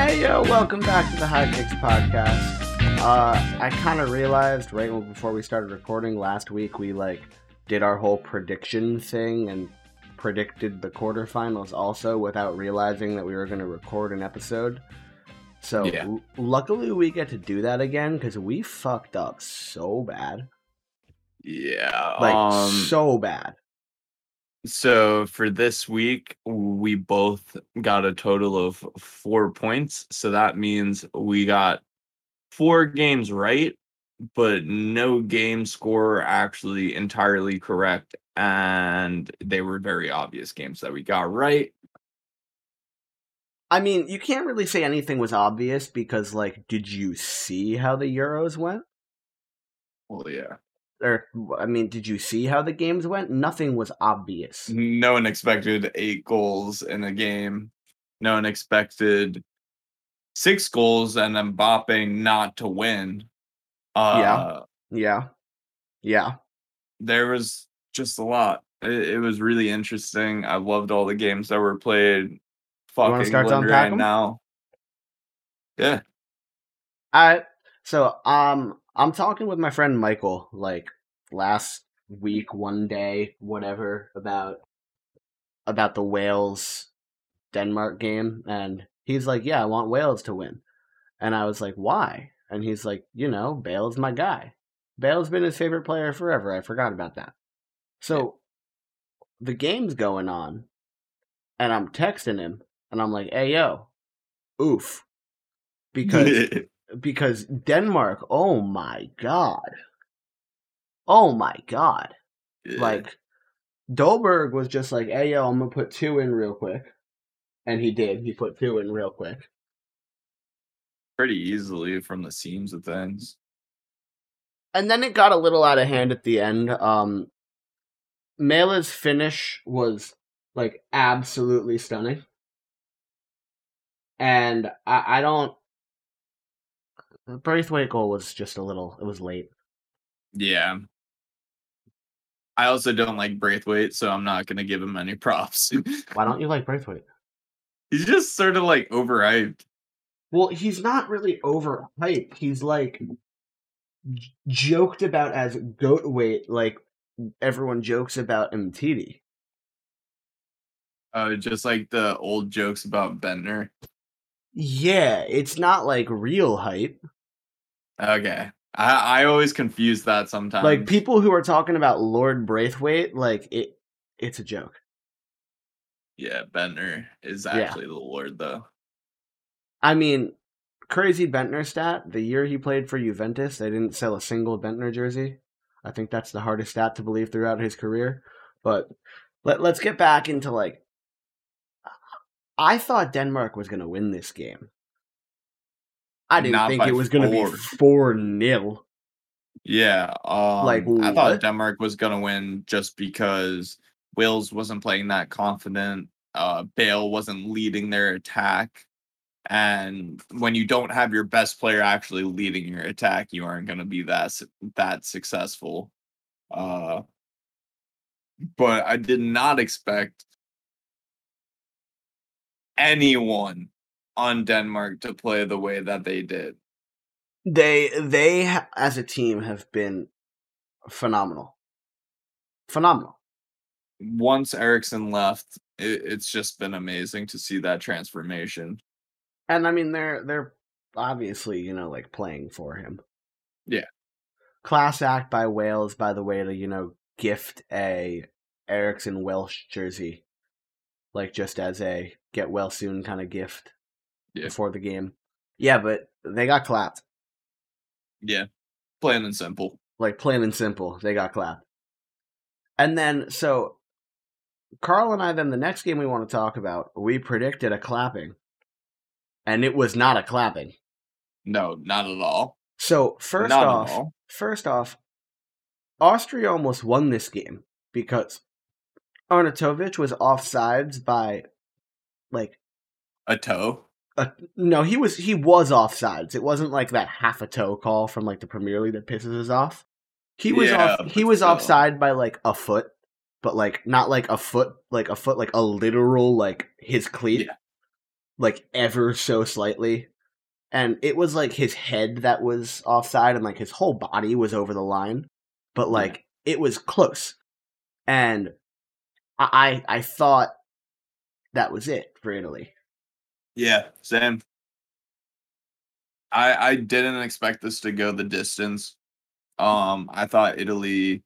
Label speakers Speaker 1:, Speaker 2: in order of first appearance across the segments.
Speaker 1: Hey yo, welcome back to the High Kicks podcast. Uh, I kind of realized right before we started recording last week, we like did our whole prediction thing and predicted the quarterfinals also without realizing that we were going to record an episode. So
Speaker 2: Yeah.
Speaker 1: l- luckily we get to do that again because we fucked up so bad,
Speaker 2: Yeah.
Speaker 1: like
Speaker 2: um
Speaker 1: so bad.
Speaker 2: So for this week we both got a total of 4 points. So that means we got 4 games right, but no game score actually entirely correct and they were very obvious games that we got right.
Speaker 1: I mean, you can't really say anything was obvious because, like, did you see how the Euros went?
Speaker 2: Well, yeah.
Speaker 1: Or, I mean, did you see how the games went? Nothing was obvious.
Speaker 2: No one expected 8 goals in a game. No one expected 6 goals and Mbappe not to win. Uh
Speaker 1: Yeah. Yeah.
Speaker 2: there was just a lot. It, it was really interesting. I loved all the games that were played.
Speaker 1: wanna
Speaker 2: Fuck
Speaker 1: start to
Speaker 2: England
Speaker 1: unpack
Speaker 2: now. Yeah.
Speaker 1: Alright. So, um, I'm talking with my friend Michael, like, last week, one day, whatever, about about the Wales Denmark game, and he's like, Yeah, I want Wales to win. And I was like, Why? And he's like, You know, Bale's my guy. Bale's been his favorite player forever. I forgot about that. So the game's going on, and I'm texting him, and I'm like, "Hey yo, oof," because because Denmark. Oh my god, oh my god. Like Dolberg was just like, "Hey yo, I'm gonna put two in real quick," and he did. He put two in real quick.
Speaker 2: pretty easily from the seams of things.
Speaker 1: and then it got a little out of hand at the end. Um, Maehle's finish was like absolutely stunning, and I, I don't. The Braithwaite goal was just a little. It was late.
Speaker 2: Yeah. I also don't like Braithwaite, so I'm not gonna give him any props.
Speaker 1: Why don't you like Braithwaite?
Speaker 2: He's just sort of like overhyped.
Speaker 1: Well, he's not really overhyped. He's like j- joked about as goat weight, like everyone jokes about Mtd.
Speaker 2: Uh, just like the old jokes about Bendtner.
Speaker 1: Yeah, it's not like real hype.
Speaker 2: Okay. I, I always confuse that sometimes.
Speaker 1: like people who are talking about Lord Braithwaite, like it, it's a joke.
Speaker 2: Yeah, Bendtner is
Speaker 1: Yeah.
Speaker 2: actually the Lord though.
Speaker 1: I mean, crazy Bendtner stat. The year he played for Juventus, they didn't sell a single Bendtner jersey. I think that's the hardest stat to believe throughout his career. But let, let's get back into like. I thought Denmark was going to win this game. I didn't
Speaker 2: Not
Speaker 1: think it was going to be
Speaker 2: four.
Speaker 1: 4 0.
Speaker 2: Yeah. Um,
Speaker 1: Like,
Speaker 2: I
Speaker 1: what?
Speaker 2: thought Denmark was gonna win just because Wales wasn't playing that confident. Uh, Bale wasn't leading their attack, and when you don't have your best player actually leading your attack, you aren't gonna be that that successful. Uh, but I did not expect anyone on Denmark to play the way that they did.
Speaker 1: They, they as a team have been phenomenal. Phenomenal.
Speaker 2: once Eriksen left, it, it's just been amazing to see that transformation.
Speaker 1: And I mean, they're they're obviously you know like playing for him.
Speaker 2: Yeah.
Speaker 1: Class act by Wales, by the way, to you know gift a Eriksen Welsh jersey, like just as a get well soon kind of gift
Speaker 2: Yeah.
Speaker 1: before the game. Yeah, but they got clapped.
Speaker 2: Yeah, plain and simple.
Speaker 1: Like plain and simple, they got clapped. And then so Karl and I then the next game we want to talk about, we predicted a clapping. And it was not a clapping.
Speaker 2: No, not at all.
Speaker 1: So first
Speaker 2: Not
Speaker 1: off, first off, Austria almost won this game because Arnautovic was offsides by like
Speaker 2: A toe.
Speaker 1: No, he was he was offsides. It wasn't like that half a toe call from like the Premier League that pisses us off. He was
Speaker 2: Yeah,
Speaker 1: off he was
Speaker 2: still.
Speaker 1: offside by like a foot, but like not like a foot, like a foot like a literal like his cleat.
Speaker 2: Yeah.
Speaker 1: like ever so slightly. And it was like his head that was offside and like his whole body was over the line. But
Speaker 2: Yeah.
Speaker 1: like it was close. And I I I thought that was it for Italy.
Speaker 2: Yeah, same. I I didn't expect this to go the distance. Um, I thought Italy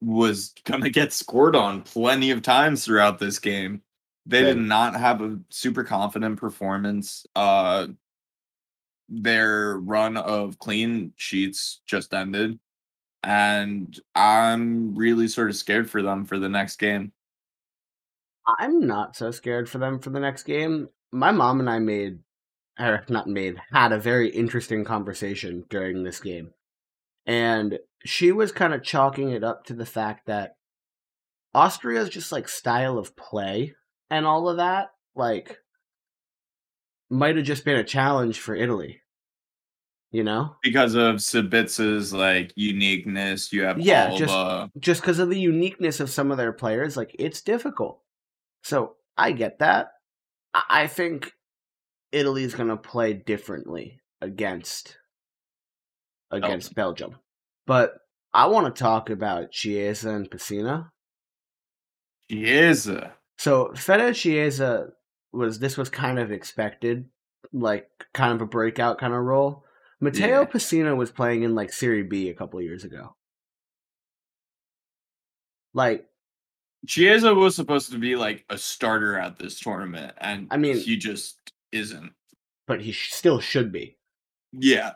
Speaker 2: was gonna get scored on plenty of times throughout this game. They did not have a super confident performance. Uh, their run of clean sheets just ended, and I'm really sort of scared for them for the next game.
Speaker 1: I'm not so scared for them for the next game. My mom and I made, or not made, had a very interesting conversation during this game. And she was kind of chalking it up to the fact that Austria's just like style of play and all of that, like, might have just been a challenge for Italy. You know?
Speaker 2: because of Sabitzer's like uniqueness. You have
Speaker 1: Yeah,
Speaker 2: all
Speaker 1: just-
Speaker 2: the
Speaker 1: just because of the uniqueness of some of their players, like it's difficult. So I get that. I think Italy's going to play differently against against oh. Belgium, but I want to talk about Chiesa and Pessina.
Speaker 2: Chiesa.
Speaker 1: So Fede Chiesa was this was kind of expected, like kind of a breakout kind of role. Matteo
Speaker 2: Yeah.
Speaker 1: Pessina was playing in like Serie B a couple years ago. Like
Speaker 2: Chiesa was supposed to be like a starter at this tournament, and
Speaker 1: I mean-
Speaker 2: he just isn't.
Speaker 1: but he sh- still should be.
Speaker 2: Yeah,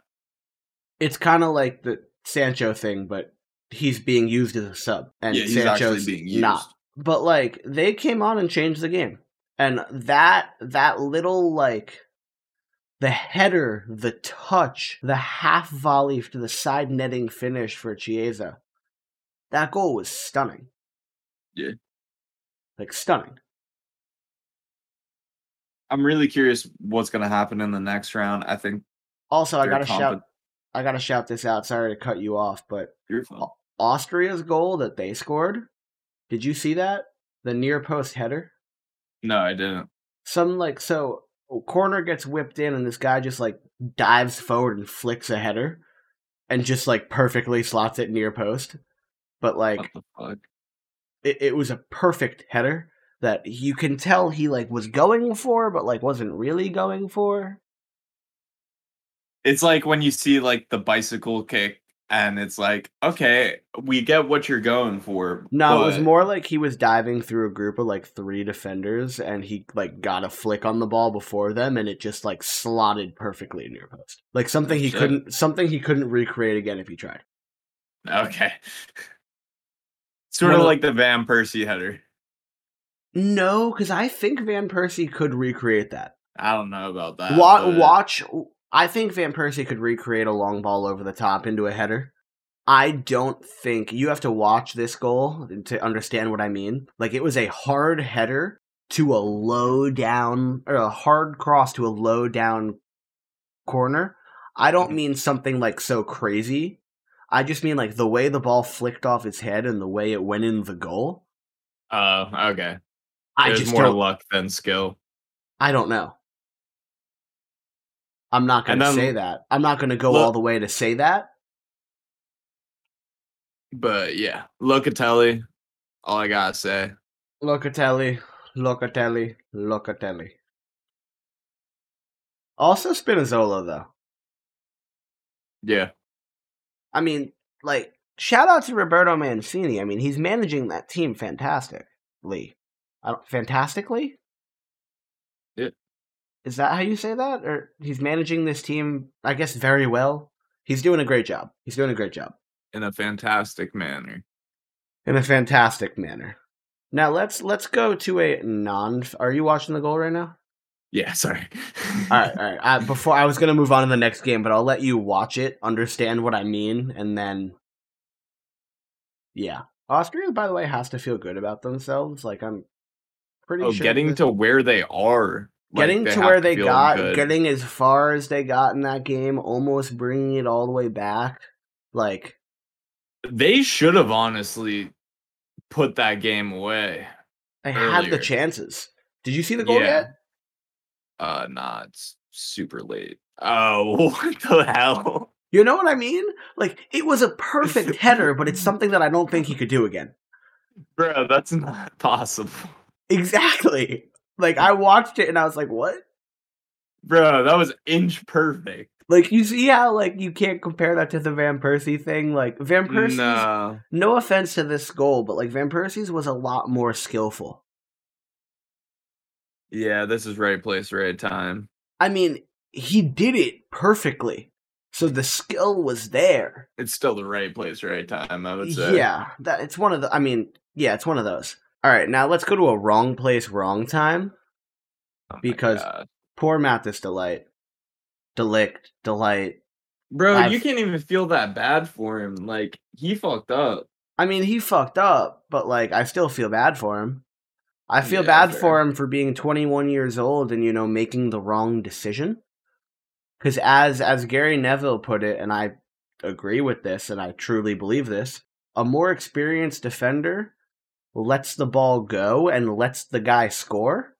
Speaker 1: It's kind of like the Sancho thing, but he's being used as a sub, and
Speaker 2: yeah,
Speaker 1: Sancho's
Speaker 2: actually being used.
Speaker 1: not. But like they came on and changed the game, and that that little like the header, the touch, the half volley to the side netting finish for Chiesa, that goal was stunning.
Speaker 2: Yeah.
Speaker 1: like stunning.
Speaker 2: I'm really curious what's going to happen in the next round. I think
Speaker 1: Also, I gotta
Speaker 2: compe-
Speaker 1: shout, I gotta shout this out. Sorry to cut you off, but. Austria's goal that they scored. Did you see that? The near post header.
Speaker 2: No, I didn't.
Speaker 1: Some like so corner gets whipped in and this guy just like dives forward and flicks a header and just like perfectly slots it near post. But like
Speaker 2: What the fuck?
Speaker 1: It, it was a perfect header that you can tell he like was going for but like wasn't really going for.
Speaker 2: It's like when you see like the bicycle kick, and it's like, okay, we get what you're going for.
Speaker 1: No, it was more like he was diving through a group of like three defenders and he like got a flick on the ball before them and it just like slotted perfectly in your post. Like something he
Speaker 2: Shit.
Speaker 1: couldn't something he couldn't recreate again if he tried.
Speaker 2: Okay. Sort of
Speaker 1: of-
Speaker 2: like the Van Persie header.
Speaker 1: No, because I think Van Persie could recreate that.
Speaker 2: I don't know about that.
Speaker 1: Wa-
Speaker 2: but-
Speaker 1: watch, I think Van Persie could recreate a long ball over the top into a header. I don't think you have to watch this goal to understand what I mean. Like it was a hard header to a low down or a hard cross to a low down corner. I don't
Speaker 2: Mhm.
Speaker 1: mean something like so crazy. I just mean like the way the ball flicked off his head and the way it went in the goal.
Speaker 2: Oh, okay.
Speaker 1: I
Speaker 2: There's
Speaker 1: just
Speaker 2: more luck than skill.
Speaker 1: I don't know. I'm not going to say that. I'm not going to go
Speaker 2: Look-
Speaker 1: all the way to say that.
Speaker 2: But yeah, Locatelli. All I gotta say.
Speaker 1: Locatelli, Locatelli, Locatelli. Also Spinazzola though.
Speaker 2: Yeah.
Speaker 1: I mean, like shout out to Roberto Mancini. I mean, he's managing that team fantastically. I don't, fantastically?
Speaker 2: Yeah.
Speaker 1: Is that how you say that? Or he's managing this team, I guess, very well. He's doing a great job. He's doing a great job.
Speaker 2: In a fantastic manner.
Speaker 1: in a fantastic manner. Now let's let's go to a non. Are you watching the goal right now?
Speaker 2: Yeah, sorry.
Speaker 1: All right, all right. Uh, before I was gonna move on to the next game, but I'll let you watch it, understand what I mean, and then yeah. Austria, by the way, has to feel good about themselves. Like I'm pretty
Speaker 2: Oh,
Speaker 1: sure
Speaker 2: getting
Speaker 1: this-
Speaker 2: to where they are. like,
Speaker 1: getting
Speaker 2: they
Speaker 1: to where they got,
Speaker 2: good.
Speaker 1: getting as far as they got in that game, almost bringing it all the way back. Like
Speaker 2: They should have honestly put that game away.
Speaker 1: they had the chances. Did you see the goal
Speaker 2: Yeah.
Speaker 1: yet?
Speaker 2: Uh, nah, it's super late. Oh, what the hell?
Speaker 1: You know what I mean? Like it was a perfect header, but it's something that I don't think he could do again.
Speaker 2: Bro, that's not possible.
Speaker 1: Exactly. Like I watched it and I was like, "What?"
Speaker 2: Bro, that was inch perfect.
Speaker 1: Like you see how like you can't compare that to the Van Persie thing. Like Van Persie's,
Speaker 2: No.
Speaker 1: no offense to this goal, but like Van Persie's was a lot more skillful.
Speaker 2: Yeah, this is right place, right time.
Speaker 1: I mean, he did it perfectly, so the skill was there.
Speaker 2: It's still the right place, right time, I would say.
Speaker 1: Yeah, that it's one of the. I mean, yeah, it's one of those. All right, now let's go to a wrong place, wrong time.
Speaker 2: Oh
Speaker 1: Because-
Speaker 2: God.
Speaker 1: Poor Matthijs Delight, Delict, Delight.
Speaker 2: Bro,
Speaker 1: I've-
Speaker 2: you can't even feel that bad for him. Like, he fucked up.
Speaker 1: I mean, he fucked up, but like, I still feel bad for him. I feel
Speaker 2: Yeah,
Speaker 1: bad
Speaker 2: fair.
Speaker 1: for him for being 21 years old and you know making the wrong decision. Because as as Gary Neville put it, and I agree with this, and I truly believe this, a more experienced defender lets the ball go and lets the guy score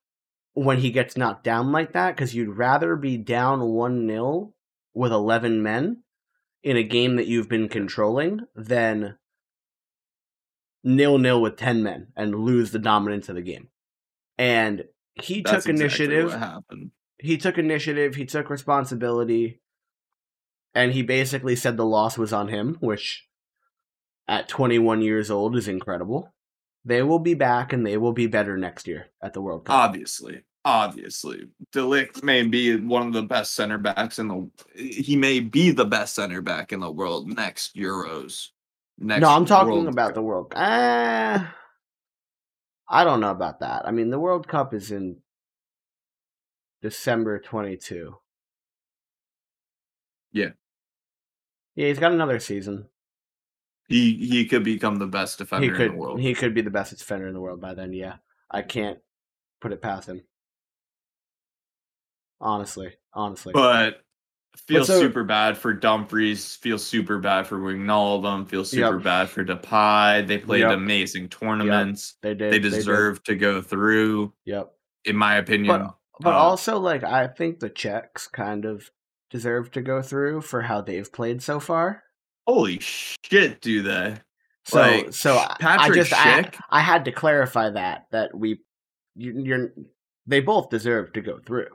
Speaker 1: when he gets knocked down like that. Because you'd rather be down one 0 with 11 men in a game that you've been controlling than nil nil with 10 men and lose the dominance of the game. And he
Speaker 2: That's
Speaker 1: took
Speaker 2: exactly
Speaker 1: initiative.
Speaker 2: what happened.
Speaker 1: he took initiative, he took responsibility, and he basically said the loss was on him, which at 21 years old is incredible. They will be back and they will be better next year at the World Cup.
Speaker 2: Obviously. Obviously. Delict may be one of the best center backs in the he may be the best center back in the world next Euros. Next
Speaker 1: no, I'm talking
Speaker 2: World
Speaker 1: about
Speaker 2: Cup.
Speaker 1: the World uh, I don't know about that. I mean, the World Cup is in December 22.
Speaker 2: Yeah.
Speaker 1: Yeah, he's got another season.
Speaker 2: He he could become the best defender
Speaker 1: he could
Speaker 2: in the world.
Speaker 1: he could be the best defender in the world by then. Yeah, I can't put it past him. Honestly, honestly,
Speaker 2: but feels
Speaker 1: so-
Speaker 2: super bad for Dumfries. Feel super bad for Wijnaldum. Feel super
Speaker 1: Yep.
Speaker 2: bad for Depay. They played
Speaker 1: Yep.
Speaker 2: amazing tournaments.
Speaker 1: they did.
Speaker 2: They deserve to go through,
Speaker 1: Yep,
Speaker 2: in my opinion.
Speaker 1: but but
Speaker 2: uh,
Speaker 1: also like I think the Czechs kind of deserve to go through for how they've played so far.
Speaker 2: holy shit, do they?
Speaker 1: So
Speaker 2: Like,
Speaker 1: so I- I
Speaker 2: Patrick
Speaker 1: just I, I had to clarify that that we you, you're they both deserve to go through.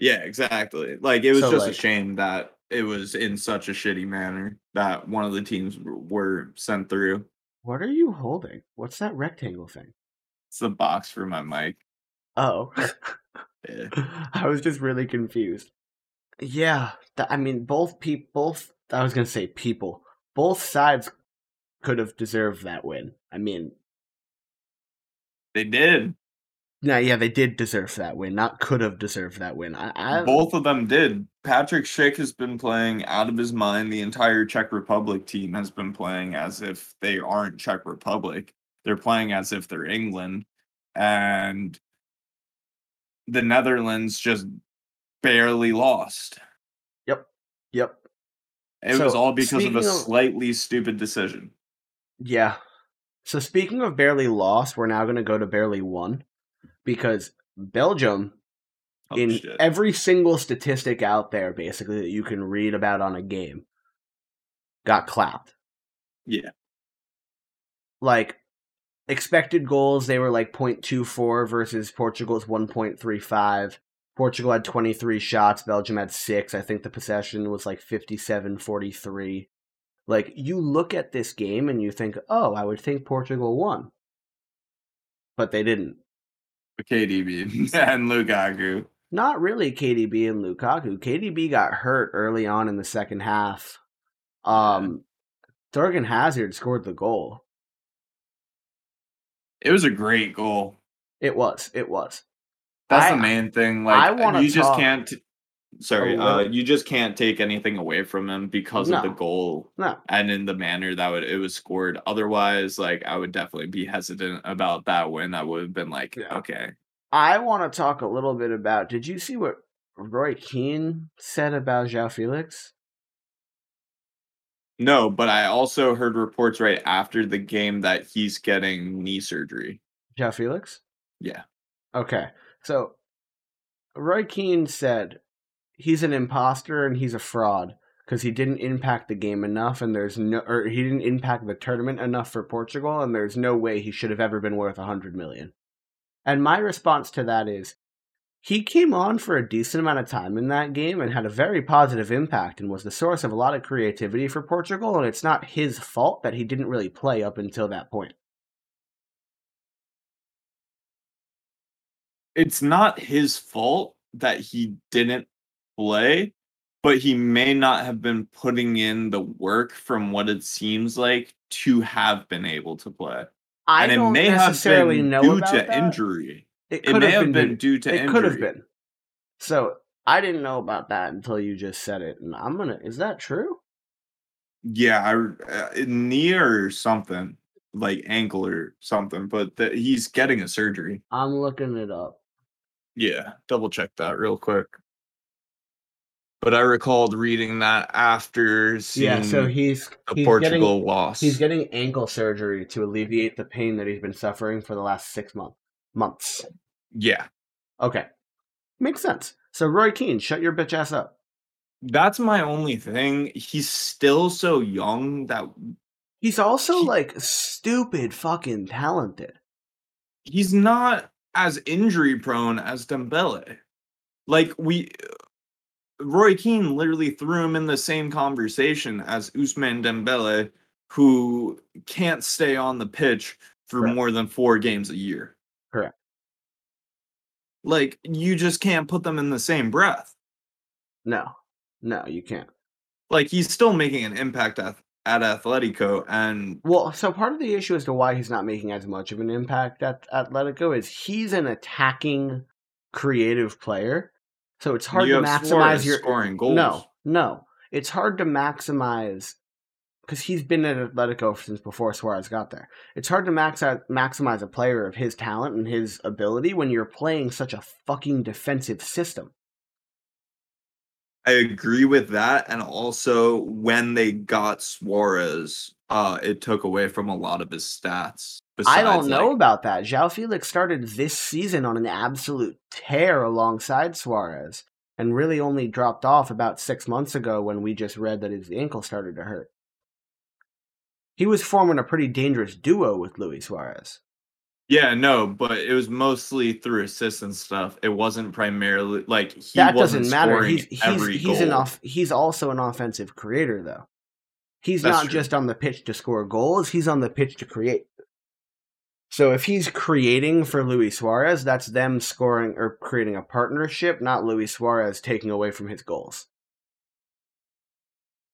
Speaker 2: Yeah, exactly. Like it was
Speaker 1: So,
Speaker 2: just
Speaker 1: like-
Speaker 2: a shame that it was in such a shitty manner that one of the teams were sent through.
Speaker 1: What are you holding? What's that rectangle thing?
Speaker 2: It's the box for my mic.
Speaker 1: Oh.
Speaker 2: Yeah.
Speaker 1: I was just really confused. Yeah, th- I mean, both people, both, I was going to say people, both sides could have deserved that win. I mean,
Speaker 2: They did.
Speaker 1: Yeah, yeah, they did deserve that win, not could have deserved that win. I, I
Speaker 2: Both of them did. Patrick Schick has been playing out of his mind. The entire Czech Republic team has been playing as if they aren't Czech Republic. They're playing as if they're England. And the Netherlands just barely lost.
Speaker 1: Yep. Yep.
Speaker 2: It was all because of a
Speaker 1: of-
Speaker 2: slightly stupid decision.
Speaker 1: Yeah. So speaking of barely lost, we're now going to go to barely won because Belgium,
Speaker 2: Oh,
Speaker 1: in
Speaker 2: shit.
Speaker 1: every single statistic out there, basically, that you can read about on a game, got clapped.
Speaker 2: Yeah.
Speaker 1: like expected goals they were like 0.24 versus portugal's 1.35 portugal had 23 shots belgium had 6 i think the possession was like 57 43 like you look at this game and you think oh i would think portugal won but they didn't
Speaker 2: KDB and Lukaku.
Speaker 1: not really kdb and lukaku kdb got hurt early on in the second half um Thorgan Hazard scored the goal.
Speaker 2: It was a great goal.
Speaker 1: It was. It was.
Speaker 2: That's
Speaker 1: I-
Speaker 2: the main thing. Like you just
Speaker 1: talk
Speaker 2: can't. Sorry,
Speaker 1: a
Speaker 2: uh, you just can't take anything away from him because of the goal
Speaker 1: No.
Speaker 2: and in the manner that would, it was scored. Otherwise, like I would definitely be hesitant about that win. I would have been like,
Speaker 1: Yeah.
Speaker 2: okay,
Speaker 1: I want to talk a little bit about. Did you see what Roy Keane said about João Felix?
Speaker 2: no. But I also heard reports right after the game that he's getting knee surgery.
Speaker 1: João Felix?
Speaker 2: Yeah.
Speaker 1: Okay. So Roy Keane said he's an imposter and he's a fraud because he didn't impact the game enough, and there's no, or he didn't impact the tournament enough for Portugal, and there's no way he should have ever been worth a hundred million. And my response to that is, he came on for a decent amount of time in that game and had a very positive impact and was the source of a lot of creativity for Portugal, and it's not his fault that he didn't really play up until that point.
Speaker 2: It's not his fault that he didn't play, but he may not have been putting in the work from what it seems like to have been able to play.
Speaker 1: I
Speaker 2: and it may have been due to
Speaker 1: that.
Speaker 2: injury.
Speaker 1: It
Speaker 2: It
Speaker 1: could
Speaker 2: may
Speaker 1: have
Speaker 2: have
Speaker 1: been,
Speaker 2: been due to
Speaker 1: it
Speaker 2: injury.
Speaker 1: could have been. So I didn't know about that until you just said it, and I'm gonna. Is that true?
Speaker 2: Yeah, I, uh, knee or something like ankle or something, but the, he's getting a surgery.
Speaker 1: I'm looking it up.
Speaker 2: Yeah, double check that real quick. But I recalled reading that after seeing
Speaker 1: Yeah, so he's
Speaker 2: the
Speaker 1: he's
Speaker 2: Portugal
Speaker 1: getting
Speaker 2: loss.
Speaker 1: he's getting ankle surgery to alleviate the pain that he's been suffering for the last six months. Months.
Speaker 2: yeah,
Speaker 1: Okay, makes sense. So Roy Keane, shut your bitch ass up.
Speaker 2: that's my only thing. He's still so young that
Speaker 1: He's also
Speaker 2: He-
Speaker 1: like stupid fucking talented.
Speaker 2: he's not as injury prone as Dembele. Like we Roy Keane literally threw him in the same conversation as Ousmane Dembele, who can't stay on the pitch for
Speaker 1: Correct.
Speaker 2: more than four games a year.
Speaker 1: Correct.
Speaker 2: Like you just can't put them in the same breath.
Speaker 1: No, no, you can't.
Speaker 2: Like he's still making an impact at, at Atletico, and
Speaker 1: Well, so part of the issue as to why he's not making as much of an impact at Atletico is he's an attacking, creative player. So it's hard
Speaker 2: you
Speaker 1: to maximize your
Speaker 2: scoring goals.
Speaker 1: No, no. It's hard to maximize because he's been at Atletico since before Suarez got there. It's hard to max out, maximize a player of his talent and his ability when you're playing such a fucking defensive system.
Speaker 2: I agree with that, and also when they got Suarez, uh, it took away from a lot of his stats.
Speaker 1: I don't know
Speaker 2: like-
Speaker 1: about that. João Felix started this season on an absolute tear alongside Suarez and really only dropped off about six months ago when we just read that his ankle started to hurt. He was forming a pretty dangerous duo with Luis Suarez.
Speaker 2: Yeah, no, but it was mostly through assists and stuff. It wasn't primarily like he
Speaker 1: that doesn't matter. He's he's he's an off he's also an offensive creator though. He's
Speaker 2: That's
Speaker 1: not
Speaker 2: true.
Speaker 1: just on the pitch to score goals, he's on the pitch to create. So if he's creating for Luis Suarez, that's them scoring or creating a partnership, not Luis Suarez taking away from his goals.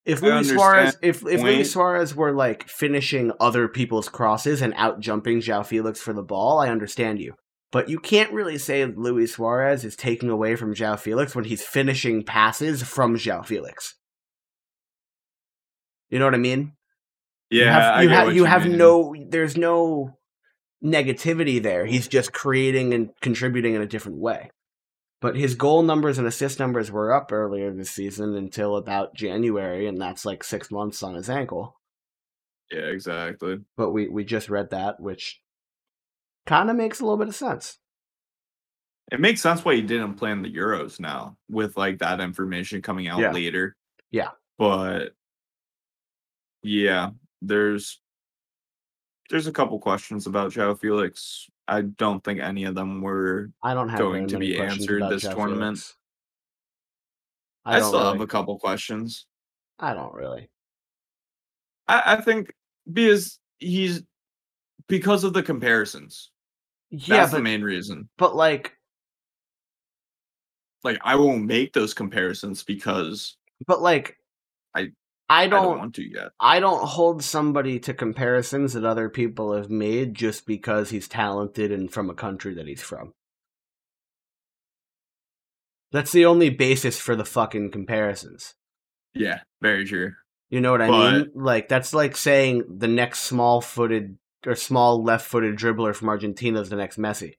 Speaker 1: If Luis Suarez if if. Luis Suarez were like finishing other people's crosses and out jumping João Felix for the ball, I understand you. But you can't really say Luis Suarez is taking away from João Felix when he's finishing passes from João Felix. You know what I mean?
Speaker 2: yeah,
Speaker 1: you have
Speaker 2: I
Speaker 1: you, have,
Speaker 2: what
Speaker 1: you have
Speaker 2: mean.
Speaker 1: no there's no negativity there. He's just creating and contributing in a different way. But his goal numbers and assist numbers were up earlier this season until about January, and that's like six months on his ankle.
Speaker 2: Yeah, exactly.
Speaker 1: But we, we just read that, which kind of makes a little bit of sense.
Speaker 2: It makes sense why he didn't play in the Euros now with like that information coming out
Speaker 1: Yeah.
Speaker 2: later.
Speaker 1: Yeah.
Speaker 2: But yeah, there's there's a couple questions about Joao Felix. I don't think any of them were
Speaker 1: I don't have
Speaker 2: Going to be answered this
Speaker 1: João
Speaker 2: tournament.
Speaker 1: Felix.
Speaker 2: I,
Speaker 1: I,
Speaker 2: still
Speaker 1: really,
Speaker 2: have a couple questions.
Speaker 1: I don't really.
Speaker 2: I, I think because he's because of the comparisons.
Speaker 1: Yeah,
Speaker 2: That's the main reason.
Speaker 1: but like
Speaker 2: Like I won't make those comparisons because
Speaker 1: but like
Speaker 2: I-
Speaker 1: I
Speaker 2: I don't
Speaker 1: don't
Speaker 2: want to yet.
Speaker 1: I don't hold somebody to comparisons that other people have made just because he's talented and from a country that he's from. That's the only basis for the fucking comparisons.
Speaker 2: Yeah, very true.
Speaker 1: You know what I
Speaker 2: But-
Speaker 1: mean? Like that's like saying the next small-footed or small left-footed dribbler from Argentina is the next Messi.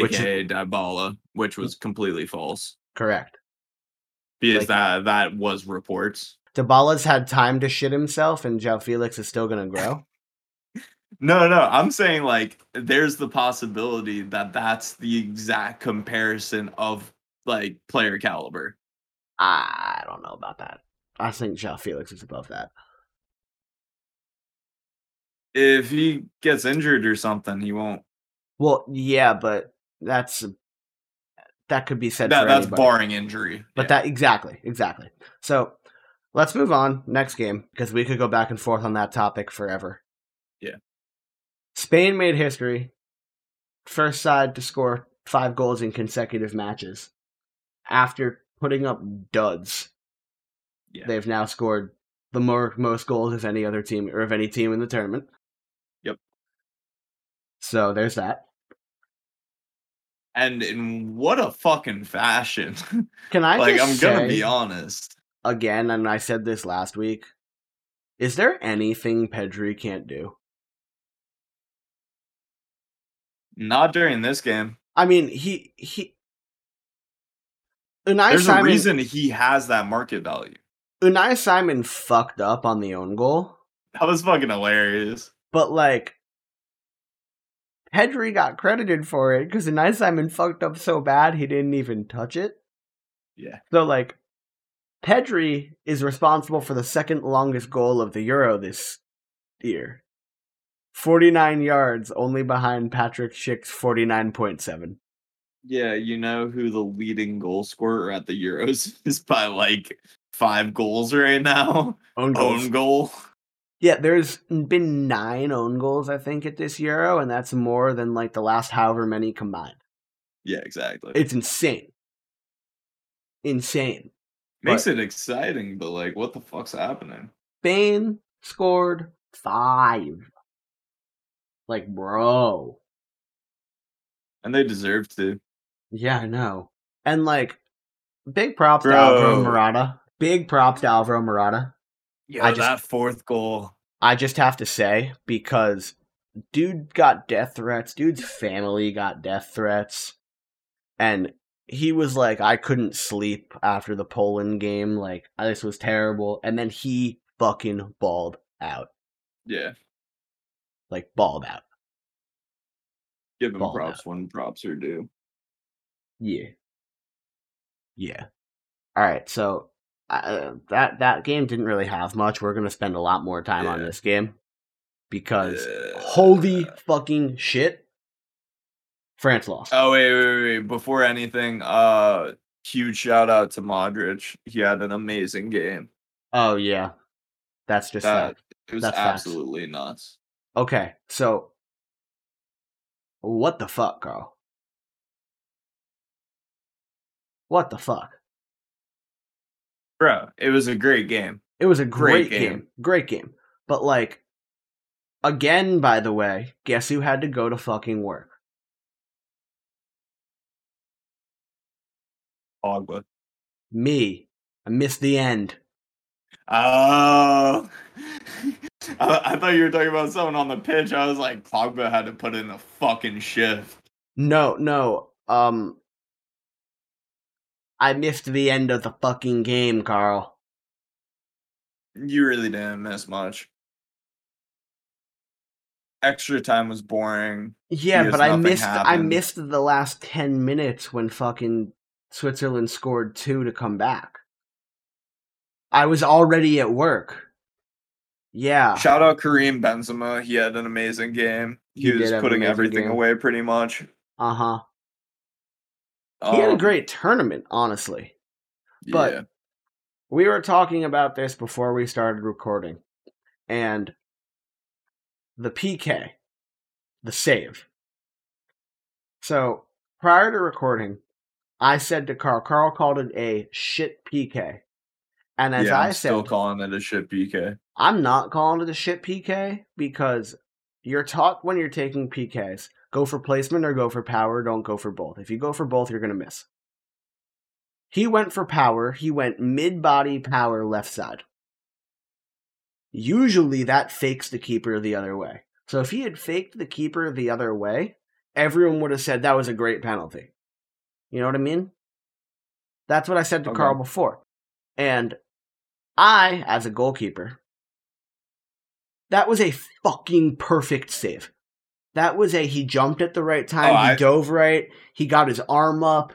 Speaker 1: Which is-
Speaker 2: AKA Dybala, which was completely false.
Speaker 1: Correct.
Speaker 2: Because
Speaker 1: Like-
Speaker 2: that that was reports.
Speaker 1: Dybala's had time to shit himself, and João Felix is still gonna grow.
Speaker 2: No, no, I'm saying like there's the possibility that that's the exact comparison of like player caliber.
Speaker 1: I don't know about that. I think João Felix is above that.
Speaker 2: If he gets injured or something, he won't.
Speaker 1: Well, yeah, but that's that could be said.
Speaker 2: That,
Speaker 1: for
Speaker 2: that's
Speaker 1: anybody.
Speaker 2: barring injury.
Speaker 1: But
Speaker 2: Yeah.
Speaker 1: that exactly, exactly. So let's move on next game because we could go back and forth on that topic forever.
Speaker 2: Yeah.
Speaker 1: Spain made history. First side to score five goals in consecutive matches. After putting up duds,
Speaker 2: Yeah.
Speaker 1: they've now scored the more most goals of any other team or of any team in the tournament.
Speaker 2: Yep.
Speaker 1: So there's that.
Speaker 2: and in what a fucking fashion.
Speaker 1: Can I
Speaker 2: like I'm
Speaker 1: just
Speaker 2: gonna be honest.
Speaker 1: Again, and I said this last week. Is there anything Pedri can't do?
Speaker 2: Not during this game.
Speaker 1: I mean, he he. Unai
Speaker 2: There's
Speaker 1: Simon,
Speaker 2: a reason he has that market value.
Speaker 1: Unai Simon fucked up on the own goal,
Speaker 2: That was fucking hilarious.
Speaker 1: but like, Pedri got credited for it because Unai Simon fucked up so bad he didn't even touch it.
Speaker 2: Yeah.
Speaker 1: So like, Pedri is responsible for the second longest goal of the Euro this year. 49 yards, only behind Patrick Schick's 49.7.
Speaker 2: Yeah, you know who the leading goal scorer at the Euros is by like five goals right now.
Speaker 1: Own.
Speaker 2: Own goal.
Speaker 1: Yeah, there's been nine own goals, I think, at this Euro, and that's more than like the last however many combined.
Speaker 2: Yeah, exactly.
Speaker 1: It's insane. Insane.
Speaker 2: Makes it exciting, but like, what the fuck's happening?
Speaker 1: Spain scored five. Like, bro.
Speaker 2: And they deserve to.
Speaker 1: Yeah, I know. And like, big props to Alvaro Morata. Big props to Alvaro Morata.
Speaker 2: Yeah,
Speaker 1: I just-
Speaker 2: that fourth goal.
Speaker 1: I just have to say, because dude got death threats, dude's family got death threats. And he was like, I couldn't sleep after the Poland game. Like, this was terrible. And then he fucking balled out.
Speaker 2: Yeah,
Speaker 1: Like, balled out.
Speaker 2: give him
Speaker 1: Ball
Speaker 2: props when props are due.
Speaker 1: Yeah. Yeah. All right. So uh, that that game didn't really have much. We're gonna spend a lot more time on this game because
Speaker 2: Yeah.
Speaker 1: holy fucking shit, France lost.
Speaker 2: Oh wait, wait, wait! Before anything, uh, huge shout out to Modric. He had an amazing game.
Speaker 1: Oh yeah, that's just
Speaker 2: That it was
Speaker 1: That's facts.
Speaker 2: absolutely nuts.
Speaker 1: Okay, so what the fuck, Karl? What the fuck?
Speaker 2: Bro, it was a great game.
Speaker 1: It was a great,
Speaker 2: Great
Speaker 1: game.
Speaker 2: game.
Speaker 1: Great game. But like again, by the way, guess who had to go to fucking work?
Speaker 2: Pogba.
Speaker 1: Me. I missed the end.
Speaker 2: Oh, I, I thought you were talking about someone on the pitch. I was like, Pogba had to put in a fucking shift.
Speaker 1: No, no. Um I missed the end of the fucking game, Karl.
Speaker 2: You really didn't miss much. Extra time was boring.
Speaker 1: Yeah,
Speaker 2: Because
Speaker 1: but I missed I missed the last 10 minutes when fucking Switzerland scored 2 to come back. I was already at work. Yeah.
Speaker 2: Shout out Karim Benzema. He had an amazing game. He,
Speaker 1: He
Speaker 2: was
Speaker 1: did have an
Speaker 2: putting everything
Speaker 1: game.
Speaker 2: away pretty much.
Speaker 1: Uh-huh. He had a
Speaker 2: Um,
Speaker 1: great tournament, honestly. but-
Speaker 2: yeah.
Speaker 1: we were talking about this before we started recording and the pk the save so prior to recording i said to karl karl called it a shit pk and as
Speaker 2: yeah,
Speaker 1: i
Speaker 2: I'm
Speaker 1: said
Speaker 2: still calling it a shit PK.
Speaker 1: i'm not calling it a shit pk because you're taught when you're taking pks go for placement or go for power don't go for both if you go for both you're going to miss he went for power. He went mid body power left side. Usually that fakes the keeper the other way. So if he had faked the keeper the other way, everyone would have said that was a great penalty. You know what I mean? That's what I said to
Speaker 2: Okay.
Speaker 1: Karl before. And I, as a goalkeeper, That was a fucking perfect save. That was a he jumped at the right time,
Speaker 2: Oh,
Speaker 1: he
Speaker 2: I-
Speaker 1: dove right, he got his arm up.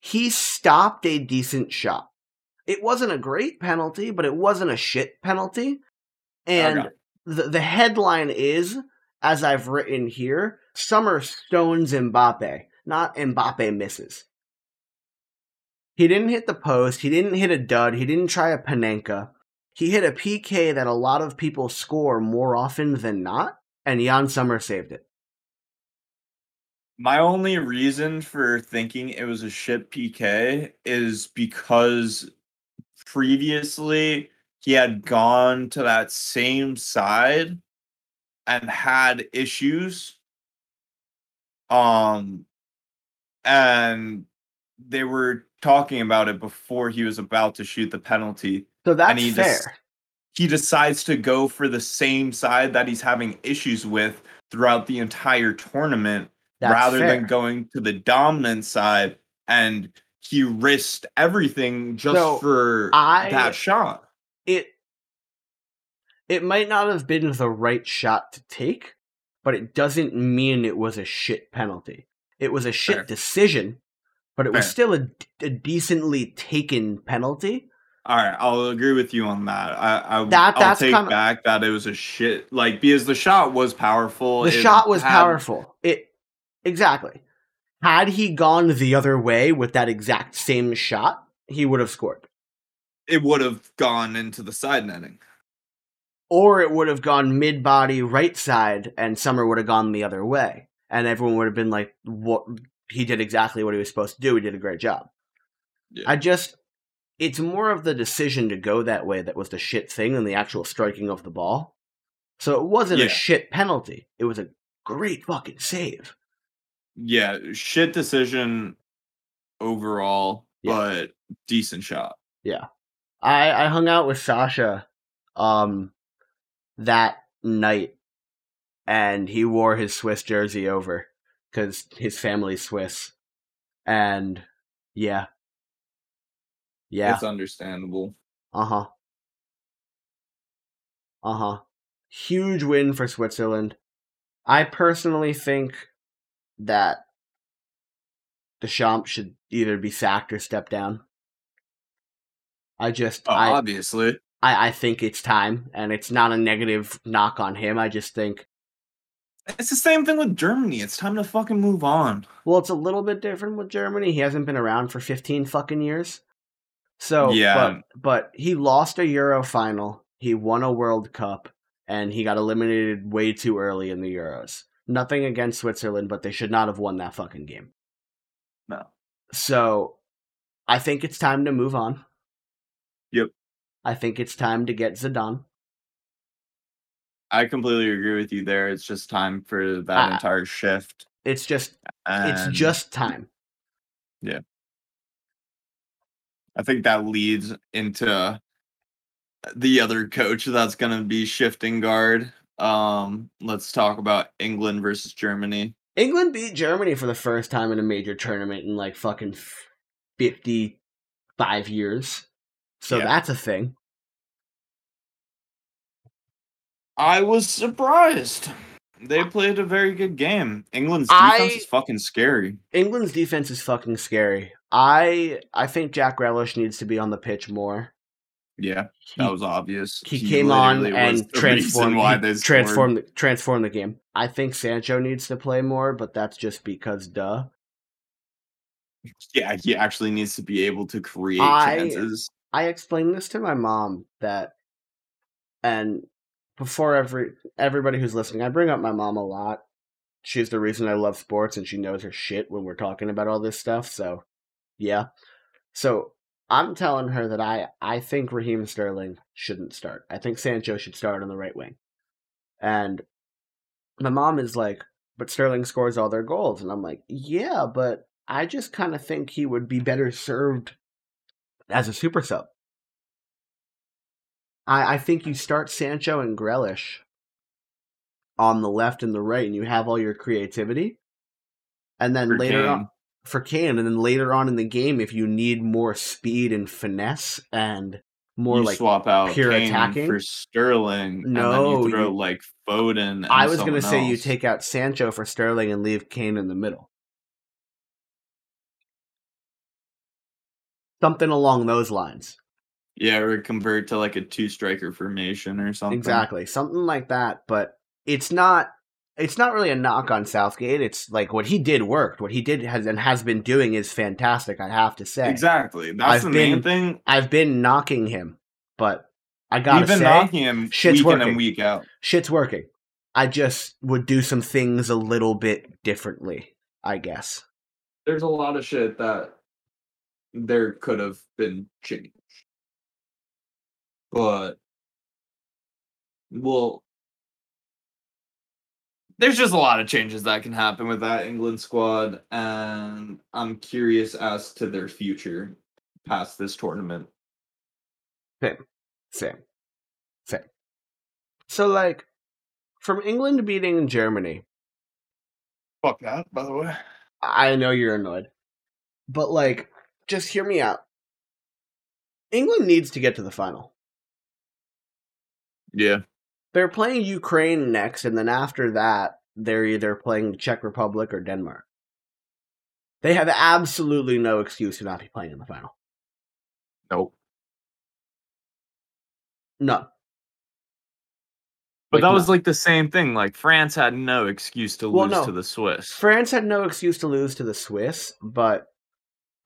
Speaker 1: He stopped a decent shot. It wasn't a great penalty, but it wasn't a shit penalty. And
Speaker 2: Okay.
Speaker 1: the, the headline is, as I've written here, Sommer stones Mbappe, not Mbappe misses. He didn't hit the post, he didn't hit a dud, he didn't try a Panenka. He hit a PK that a lot of people score more often than not, and Jan Sommer saved it.
Speaker 2: My only reason for thinking it was a shit PK is because previously he had gone to that same side and had issues. Um and they were talking about it before he was about to shoot the penalty.
Speaker 1: So that's
Speaker 2: he
Speaker 1: fair.
Speaker 2: just- He decides to go for the same side that he's having issues with throughout the entire tournament
Speaker 1: That's
Speaker 2: rather
Speaker 1: fair.
Speaker 2: than going to the dominant side and he risked everything just
Speaker 1: So,
Speaker 2: for
Speaker 1: I-
Speaker 2: that shot.
Speaker 1: it it might not have been the right shot to take, but it doesn't mean it was a shit penalty. It was a shit
Speaker 2: Fair.
Speaker 1: decision, but it was still a, a decently taken penalty.
Speaker 2: All right, I'll agree with you on that. I, I
Speaker 1: That-
Speaker 2: I'll take
Speaker 1: kinda-
Speaker 2: back that it was a shit like because the shot was powerful.
Speaker 1: The
Speaker 2: it
Speaker 1: shot was
Speaker 2: had-
Speaker 1: powerful. It exactly. Had he gone the other way with that exact same shot, he would have scored.
Speaker 2: It would have gone into the side netting.
Speaker 1: Or it would have gone mid body right side and Sommer would have gone the other way. And everyone would have been like, what he did exactly what he was supposed to do. He did a great job.
Speaker 2: Yeah.
Speaker 1: I just it's more of the decision to go that way that was the shit thing than the actual striking of the ball. So it wasn't
Speaker 2: Yeah.
Speaker 1: a shit penalty. It was a great fucking save.
Speaker 2: Yeah, shit decision overall,
Speaker 1: Yeah.
Speaker 2: but decent shot. Yeah.
Speaker 1: I I hung out with Sasha um that night and he wore his Swiss jersey over cuz his family's Swiss. And yeah. Yeah.
Speaker 2: It's understandable.
Speaker 1: Uh-huh. Uh-huh. Huge win for Switzerland. I personally think that Deschamps should either be sacked or step down. I just
Speaker 2: Uh,
Speaker 1: I,
Speaker 2: obviously.
Speaker 1: I I think it's time and it's not a negative knock on him. I just think
Speaker 2: It's the same thing with Germany. It's time to fucking move on.
Speaker 1: well it's a little bit different with Germany. He hasn't been around for 15 fucking years. So
Speaker 2: Yeah.
Speaker 1: but but he lost a Euro final. He won a World Cup and he got eliminated way too early in the Euros. Nothing against Switzerland, but they should not have won that fucking game.
Speaker 2: No.
Speaker 1: So I think it's time to move on.
Speaker 2: Yep.
Speaker 1: I think it's time to get Zidane.
Speaker 2: I completely agree with you there. It's just time for that
Speaker 1: Ah.
Speaker 2: entire shift.
Speaker 1: It's just it's just time. Yeah.
Speaker 2: I think that leads into the other coach that's going to be shifting guard. Um, let's talk about England versus Germany.
Speaker 1: England beat Germany for the first time in a major tournament in like fucking 55 years. So
Speaker 2: Yeah.
Speaker 1: that's a thing.
Speaker 2: I was surprised. They played a very good game. England's
Speaker 1: I-
Speaker 2: defense is fucking scary.
Speaker 1: England's defense is fucking scary. I I think Jack Grealish needs to be on the pitch more.
Speaker 2: Yeah,
Speaker 1: He,
Speaker 2: that was obvious.
Speaker 1: he came on and transformed
Speaker 2: why they
Speaker 1: transformed the, transformed the game. I think Sancho needs to play more, but that's just because duh.
Speaker 2: Yeah, he actually needs to be able to create
Speaker 1: I-
Speaker 2: chances.
Speaker 1: I explained this to my mom that, and before every everybody who's listening, I bring up my mom a lot. She's the reason I love sports, and she knows her shit when we're talking about all this stuff. So, yeah. So I'm telling her that I I think Raheem Sterling shouldn't start. I think Sancho should start on the right wing, and my mom is like, "But Sterling scores all their goals," and I'm like, "Yeah, but I just kind of think he would be better served as a super sub. I, I think you start Sancho and Grealish on the left and the right, and you have all your creativity. And then
Speaker 2: For
Speaker 1: later
Speaker 2: Kane.
Speaker 1: on for Kane, and then later on in the game, if you need more speed and finesse and more
Speaker 2: you
Speaker 1: like
Speaker 2: swap out
Speaker 1: pure
Speaker 2: Kane
Speaker 1: attacking?
Speaker 2: for Sterling, and then
Speaker 1: No,
Speaker 2: you throw
Speaker 1: you-
Speaker 2: like Foden. And
Speaker 1: I was gonna
Speaker 2: someone
Speaker 1: say you take out Sancho for Sterling and leave Kane in the middle. Something along those lines.
Speaker 2: Yeah, or convert to like a two striker formation or something.
Speaker 1: Exactly. Something like that, but it's not it's not really a knock on Southgate. It's like what he did worked. What he did has and has been doing is fantastic, I have to say.
Speaker 2: Exactly. That's
Speaker 1: I've
Speaker 2: the main thing.
Speaker 1: I've been knocking him, but I gotta
Speaker 2: We've been
Speaker 1: say
Speaker 2: knocking him
Speaker 1: shit's
Speaker 2: week in and week out.
Speaker 1: shit's working. I just would do some things a little bit differently, I guess.
Speaker 2: There's a lot of shit that there could have been changed. But well there's just a lot of changes that can happen with that England squad and I'm curious as to their future past this tournament.
Speaker 1: Same. Same. same. So like from England beating Germany,
Speaker 2: Fuck that, by the way.
Speaker 1: I know you're annoyed. But like just hear me out. England needs to get to the final.
Speaker 2: Yeah.
Speaker 1: They're playing Ukraine next and then after that they're either playing the Czech Republic or Denmark. They have absolutely no excuse to not be playing in the final.
Speaker 2: Nope.
Speaker 1: None.
Speaker 2: But
Speaker 1: Like,
Speaker 2: that
Speaker 1: no.
Speaker 2: was like the same thing. Like France had no excuse to
Speaker 1: Well,
Speaker 2: lose
Speaker 1: no.
Speaker 2: to the Swiss.
Speaker 1: France had no excuse to lose to the Swiss, but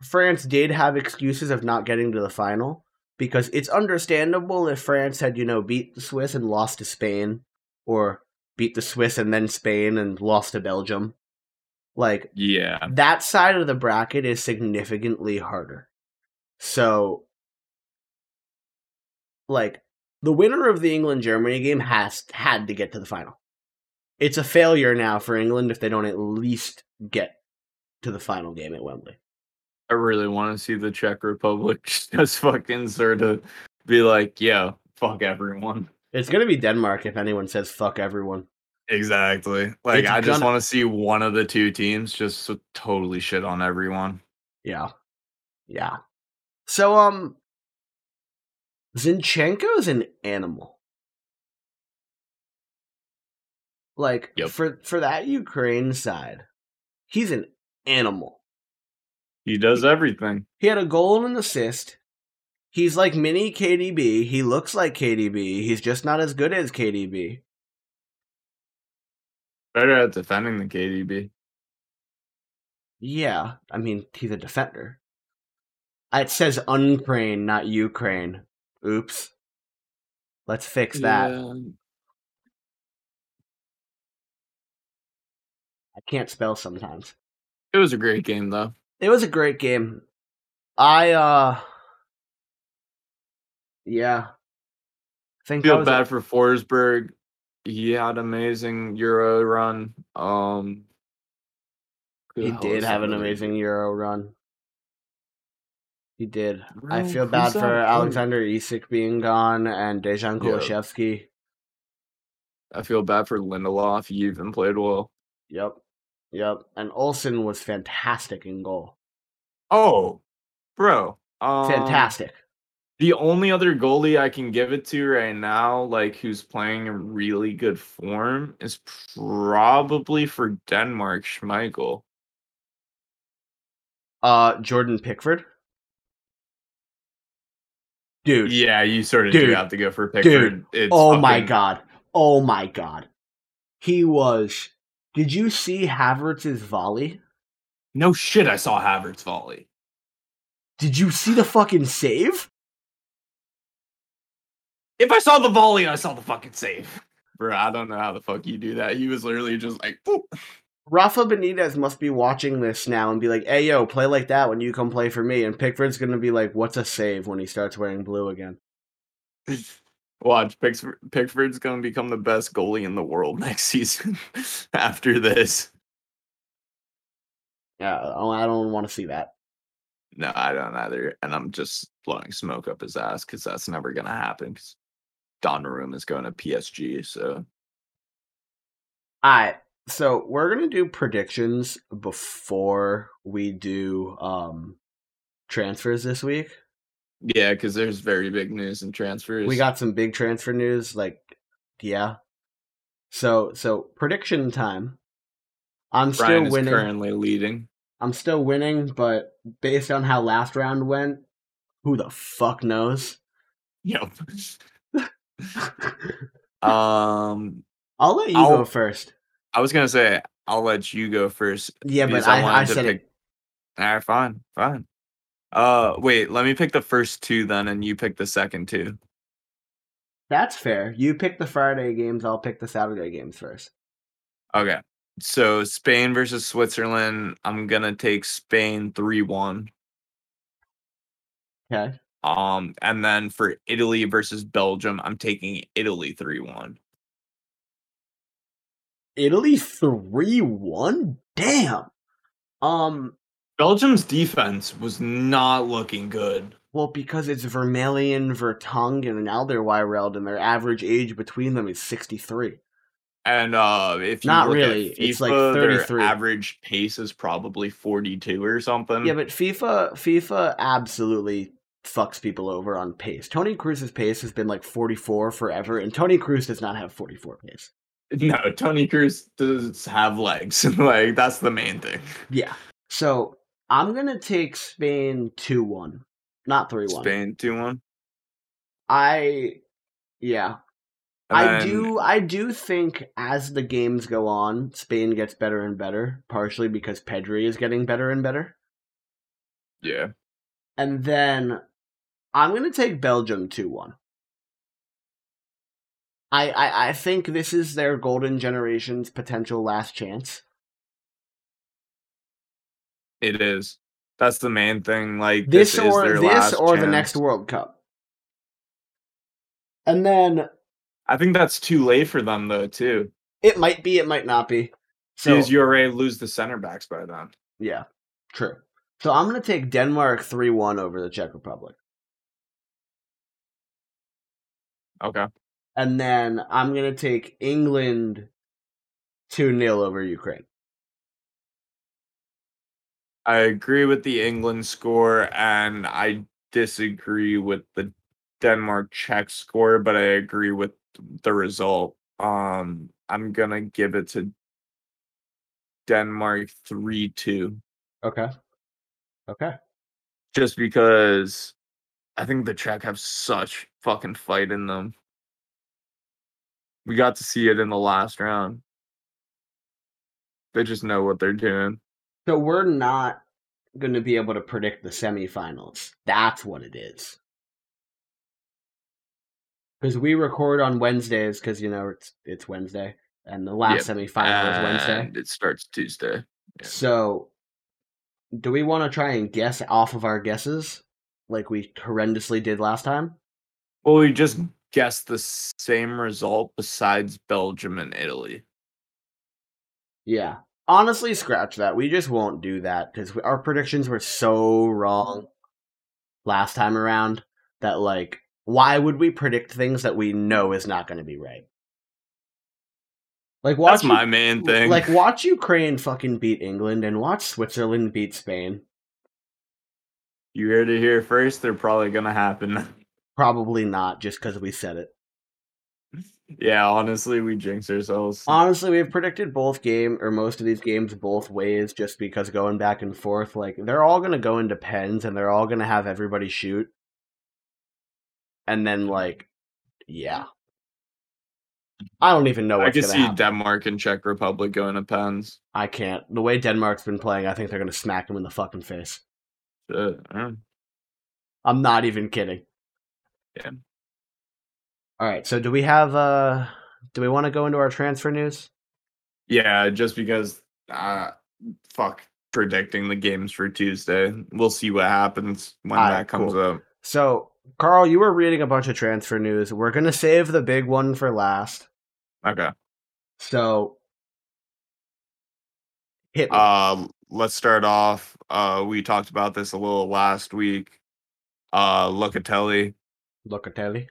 Speaker 1: France did have excuses of not getting to the final because it's understandable if France had, you know, beat the Swiss and lost to Spain or beat the Swiss and then Spain and lost to Belgium. Like
Speaker 2: yeah.
Speaker 1: that side of the bracket is significantly harder. So like the winner of the England Germany game has had to get to the final. It's a failure now for England if they don't at least get to the final game at Wembley.
Speaker 2: I really want to see the Czech Republic just fucking sort of be like, yeah, fuck everyone.
Speaker 1: It's going to be Denmark if anyone says fuck everyone.
Speaker 2: Exactly. Like,
Speaker 1: It's
Speaker 2: I just
Speaker 1: gonna-
Speaker 2: want to see one of the two teams just totally shit on everyone.
Speaker 1: Yeah. Yeah. So um Zinchenko's an animal. Like
Speaker 2: Yep.
Speaker 1: for for that Ukraine side, he's an animal.
Speaker 2: He does everything.
Speaker 1: He had a goal and an assist. He's like mini KDB. He looks like KDB. He's just not as good as KDB.
Speaker 2: Better at defending than KDB.
Speaker 1: Yeah, I mean, he's a defender. Uh, it says Ukraine, not Ukraine. Oops. Let's fix that. I can't spell sometimes.
Speaker 2: It was a great game though.
Speaker 1: It was a great game. I uh yeah. I think
Speaker 2: Feel bad for Forsberg. He had amazing Euro run. Um
Speaker 1: he did have an amazing Euro run. He did. I feel bad for
Speaker 2: that? Oh,
Speaker 1: Alexander Isak being gone and Dejan. Kulusevski.
Speaker 2: I feel bad for Lindelof. He even played well.
Speaker 1: Yep. Yep. And Olsen was fantastic in goal.
Speaker 2: Oh, bro. Um,
Speaker 1: Fantastic.
Speaker 2: The only other goalie I can give it to right now, like who's playing in really good form, is probably for Denmark, Schmeichel.
Speaker 1: Uh Jordan Pickford. Dude.
Speaker 2: Yeah, you sort of
Speaker 1: Dude.
Speaker 2: do have to go for Pickford. It's
Speaker 1: oh my god. Oh my god. He was Did you see Havertz's volley?
Speaker 2: No shit, I saw Havertz volley.
Speaker 1: Did you see the fucking save?
Speaker 2: If I saw the volley, I saw the fucking save. Bro, I don't know how the fuck you do that. He was literally just like, "Boop."
Speaker 1: Rafa Benitez must be watching this now and be like, "Hey yo, play like that when you come play for me." And Pickford's gonna be like, "What's a save?" when he starts wearing blue again.
Speaker 2: Watch, Pickford, Pickford's gonna become the best goalie in the world next season after this.
Speaker 1: Yeah, oh, I don't want to see that.
Speaker 2: No, I don't either. And I'm just blowing smoke up his ass because that's never gonna happen. Because Donnarumma is going to PSG, so
Speaker 1: All right, so we're gonna do predictions before we do um transfers this week.
Speaker 2: Yeah, because there's very big news and transfers.
Speaker 1: We got some big transfer news, like yeah. So so prediction time. I'm
Speaker 2: Brian
Speaker 1: still winning.
Speaker 2: currently leading.
Speaker 1: I'm still winning, but based on how last round went, who the fuck knows?
Speaker 2: Yep. um,
Speaker 1: I'll let you
Speaker 2: I'll-
Speaker 1: go first.
Speaker 2: I was gonna say I'll let you go first.
Speaker 1: Yeah, but I, I,
Speaker 2: wanted
Speaker 1: said
Speaker 2: pick-
Speaker 1: it.
Speaker 2: All right, fine, fine. Uh, wait, let me pick the first two then, and you pick the second two.
Speaker 1: That's fair. You pick the Friday games. I'll pick the Saturday games first.
Speaker 2: Okay. So Spain versus Switzerland. I'm gonna take Spain three one.
Speaker 1: Okay.
Speaker 2: Um, and then for Italy versus Belgium, I'm taking Italy three one.
Speaker 1: Italy three one. Damn. Um.
Speaker 2: Belgium's defense was not looking good.
Speaker 1: Well, because it's Vermaelen, Vertonghen, and Alderweireld, and their average age between them is sixty three.
Speaker 2: And uh if you
Speaker 1: Not
Speaker 2: look
Speaker 1: really,
Speaker 2: at FIFA,
Speaker 1: it's like 33.
Speaker 2: average pace is probably 42 or something.
Speaker 1: Yeah, but FIFA FIFA absolutely fucks people over on pace. Toni Kroos's pace has been like 44 forever, and Toni Kroos does not have 44 pace.
Speaker 2: no, Toni Kroos does have legs. like that's the main thing.
Speaker 1: Yeah. So I'm gonna take Spain 2-1. Not 3-1.
Speaker 2: Spain 2-1.
Speaker 1: I yeah.
Speaker 2: And
Speaker 1: I do I do think as the games go on, Spain gets better and better, partially because Pedri is getting better and better.
Speaker 2: Yeah.
Speaker 1: And then I'm gonna take Belgium 2-1. I, I I think this is their golden generation's potential last chance.
Speaker 2: It is. That's the main thing. Like
Speaker 1: This,
Speaker 2: this, is
Speaker 1: or this or the next World Cup. And then
Speaker 2: I think that's too late for them though, too.
Speaker 1: it might be, it might not be. So
Speaker 2: you already lose the center backs by then.
Speaker 1: yeah, true. So I'm gonna take Denmark three one over the Czech Republic.
Speaker 2: Okay.
Speaker 1: And then I'm gonna take England two 0 over Ukraine.
Speaker 2: I agree with the England score and I disagree with the Denmark Czech score, but I agree with the result. Um I'm gonna give it to Denmark 3-2
Speaker 1: Okay. Okay.
Speaker 2: just because I think the Czech have such fucking fight in them. We got to see it in the last round. They just know what they're doing.
Speaker 1: So we're not going to be able to predict the semifinals. That's what it is. Because we record on Wednesdays, because you know it's it's Wednesday, and the last semifinal is Wednesday.
Speaker 2: And it starts Tuesday. yeah.
Speaker 1: So, do we want to try and guess off of our guesses, like we horrendously did last time?
Speaker 2: Well, we just guessed the same result besides Belgium and Italy.
Speaker 1: Yeah. Honestly, scratch that. We just won't do that because our predictions were so wrong last time around that, like, why would we predict things that we know is not going to be right? Like, watch
Speaker 2: That's my main thing.
Speaker 1: Like, watch Ukraine fucking beat England and watch Switzerland beat Spain.
Speaker 2: you heard it here first. They're probably gonna happen.
Speaker 1: Probably not, just because we said it.
Speaker 2: Yeah, honestly, we jinx ourselves.
Speaker 1: Honestly, we've predicted both game or most of these games both ways, just because going back and forth, like they're all gonna go into pens and they're all gonna have everybody shoot, and then like, yeah, I don't even know
Speaker 2: I can see
Speaker 1: happen.
Speaker 2: Denmark and Czech Republic going to pens.
Speaker 1: I can't. The way Denmark's been playing, I think they're gonna smack them in the fucking face.
Speaker 2: Shit.
Speaker 1: I'm not even kidding.
Speaker 2: Yeah.
Speaker 1: All right. So do we have? uh Do we want to go into our transfer news?
Speaker 2: Yeah, just because uh fuck predicting the games for Tuesday. We'll see what happens when
Speaker 1: Alright,
Speaker 2: that comes
Speaker 1: cool.
Speaker 2: up.
Speaker 1: So, Karl, you were reading a bunch of transfer news. We're gonna save the big one for last.
Speaker 2: Okay.
Speaker 1: So, hit me.
Speaker 2: Uh let's start off. Uh we talked about this a little last week. Uh Locatelli
Speaker 1: Locatelli.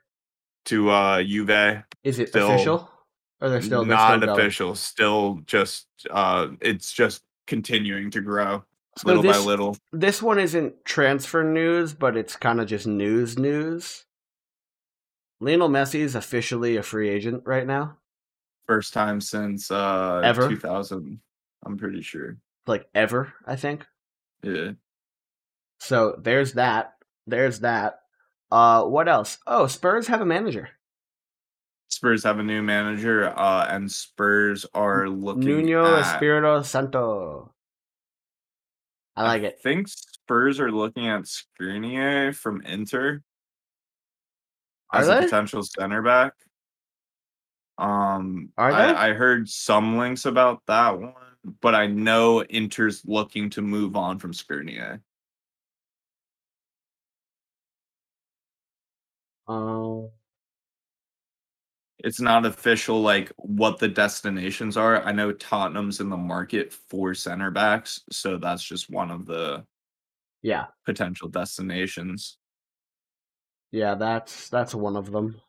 Speaker 2: To uh Juve.
Speaker 1: Is it
Speaker 2: Still
Speaker 1: official? Or they're still they're
Speaker 2: not
Speaker 1: still
Speaker 2: official. Still just uh it's just continuing to grow.
Speaker 1: So
Speaker 2: little by little.
Speaker 1: This one isn't transfer news, but it's kind of just news news. Lionel Messi is officially a free agent right now.
Speaker 2: First time since uh
Speaker 1: Ever?
Speaker 2: 2000. I'm pretty sure.
Speaker 1: Like ever, I think.
Speaker 2: Yeah.
Speaker 1: So there's that. There's that. Uh what else? Oh, Spurs have a manager.
Speaker 2: Spurs have a new manager, uh, and Spurs are looking
Speaker 1: Nuno
Speaker 2: at.
Speaker 1: Espirito Santo. I like it.
Speaker 2: think Spurs are looking at Skriniar from Inter
Speaker 1: Are
Speaker 2: as
Speaker 1: they?
Speaker 2: a potential center back. Um,
Speaker 1: Are they?
Speaker 2: I, I heard some links about that one, but I know Inter's looking to move on from Skriniar.
Speaker 1: Um
Speaker 2: It's not official, like what the destinations are. I know Tottenham's in the market for center backs, so that's just one of the
Speaker 1: yeah.
Speaker 2: potential destinations.
Speaker 1: Yeah, that's that's one of them.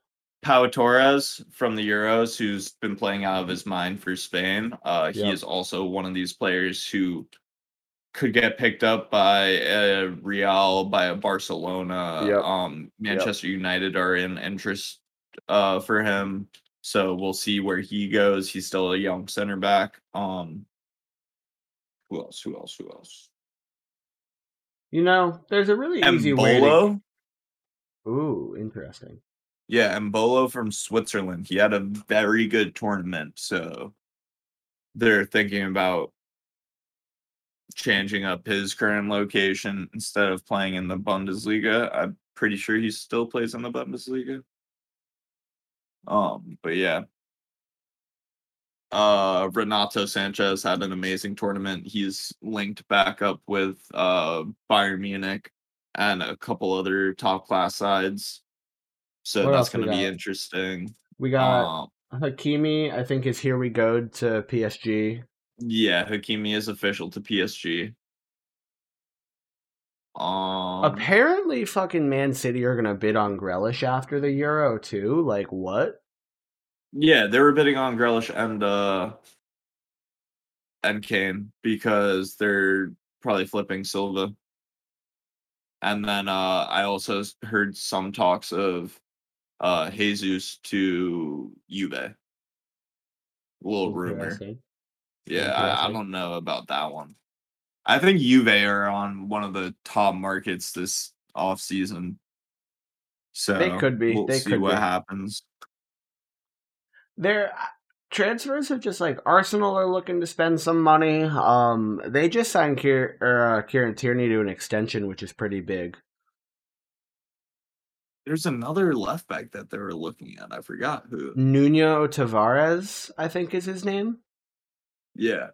Speaker 2: Pau Torres from the Euros, who's been playing out of his mind for Spain. Uh, he
Speaker 1: Yep.
Speaker 2: is also one of these players who could get picked up by a Real, by a Barcelona.
Speaker 1: Yep.
Speaker 2: Um, Manchester United are in interest uh, for him, so we'll see where he goes. He's still a young center back. Um, who else? Who else? Who else?
Speaker 1: You know, there's a really easy way to. Ooh, interesting.
Speaker 2: Yeah, Embolo from Switzerland. He had a very good tournament, so they're thinking about changing up his current location instead of playing in the Bundesliga. I'm pretty sure he still plays in the Bundesliga. Um, but yeah. Uh Renato Sanches had an amazing tournament. He's linked back up with uh Bayern Munich and a couple other top class sides. So
Speaker 1: What
Speaker 2: that's going to be interesting.
Speaker 1: We got
Speaker 2: Um,
Speaker 1: Hakimi, I think is here we go to PSG.
Speaker 2: Yeah, Hakimi is official to PSG. Um,
Speaker 1: Apparently fucking Man City are gonna bid on Grealish after the Euro too. Like what?
Speaker 2: yeah, they were bidding on Grealish and uh and Kane because they're probably flipping Silva. And then uh I also heard some talks of uh Jesus to Juve. A little rumor. Yeah, I, I don't know about that one. I think Juve are on one of the top markets this off season. So they
Speaker 1: could be,
Speaker 2: We'll
Speaker 1: they
Speaker 2: see what
Speaker 1: be.
Speaker 2: happens.
Speaker 1: Their transfers are just like Arsenal are looking to spend some money. Um, they just signed Kier, or, uh, Kieran Tierney to an extension, which is pretty big.
Speaker 2: There's another left back that they were looking at. I forgot who.
Speaker 1: Nuno Tavares, I think is his name.
Speaker 2: Yeah.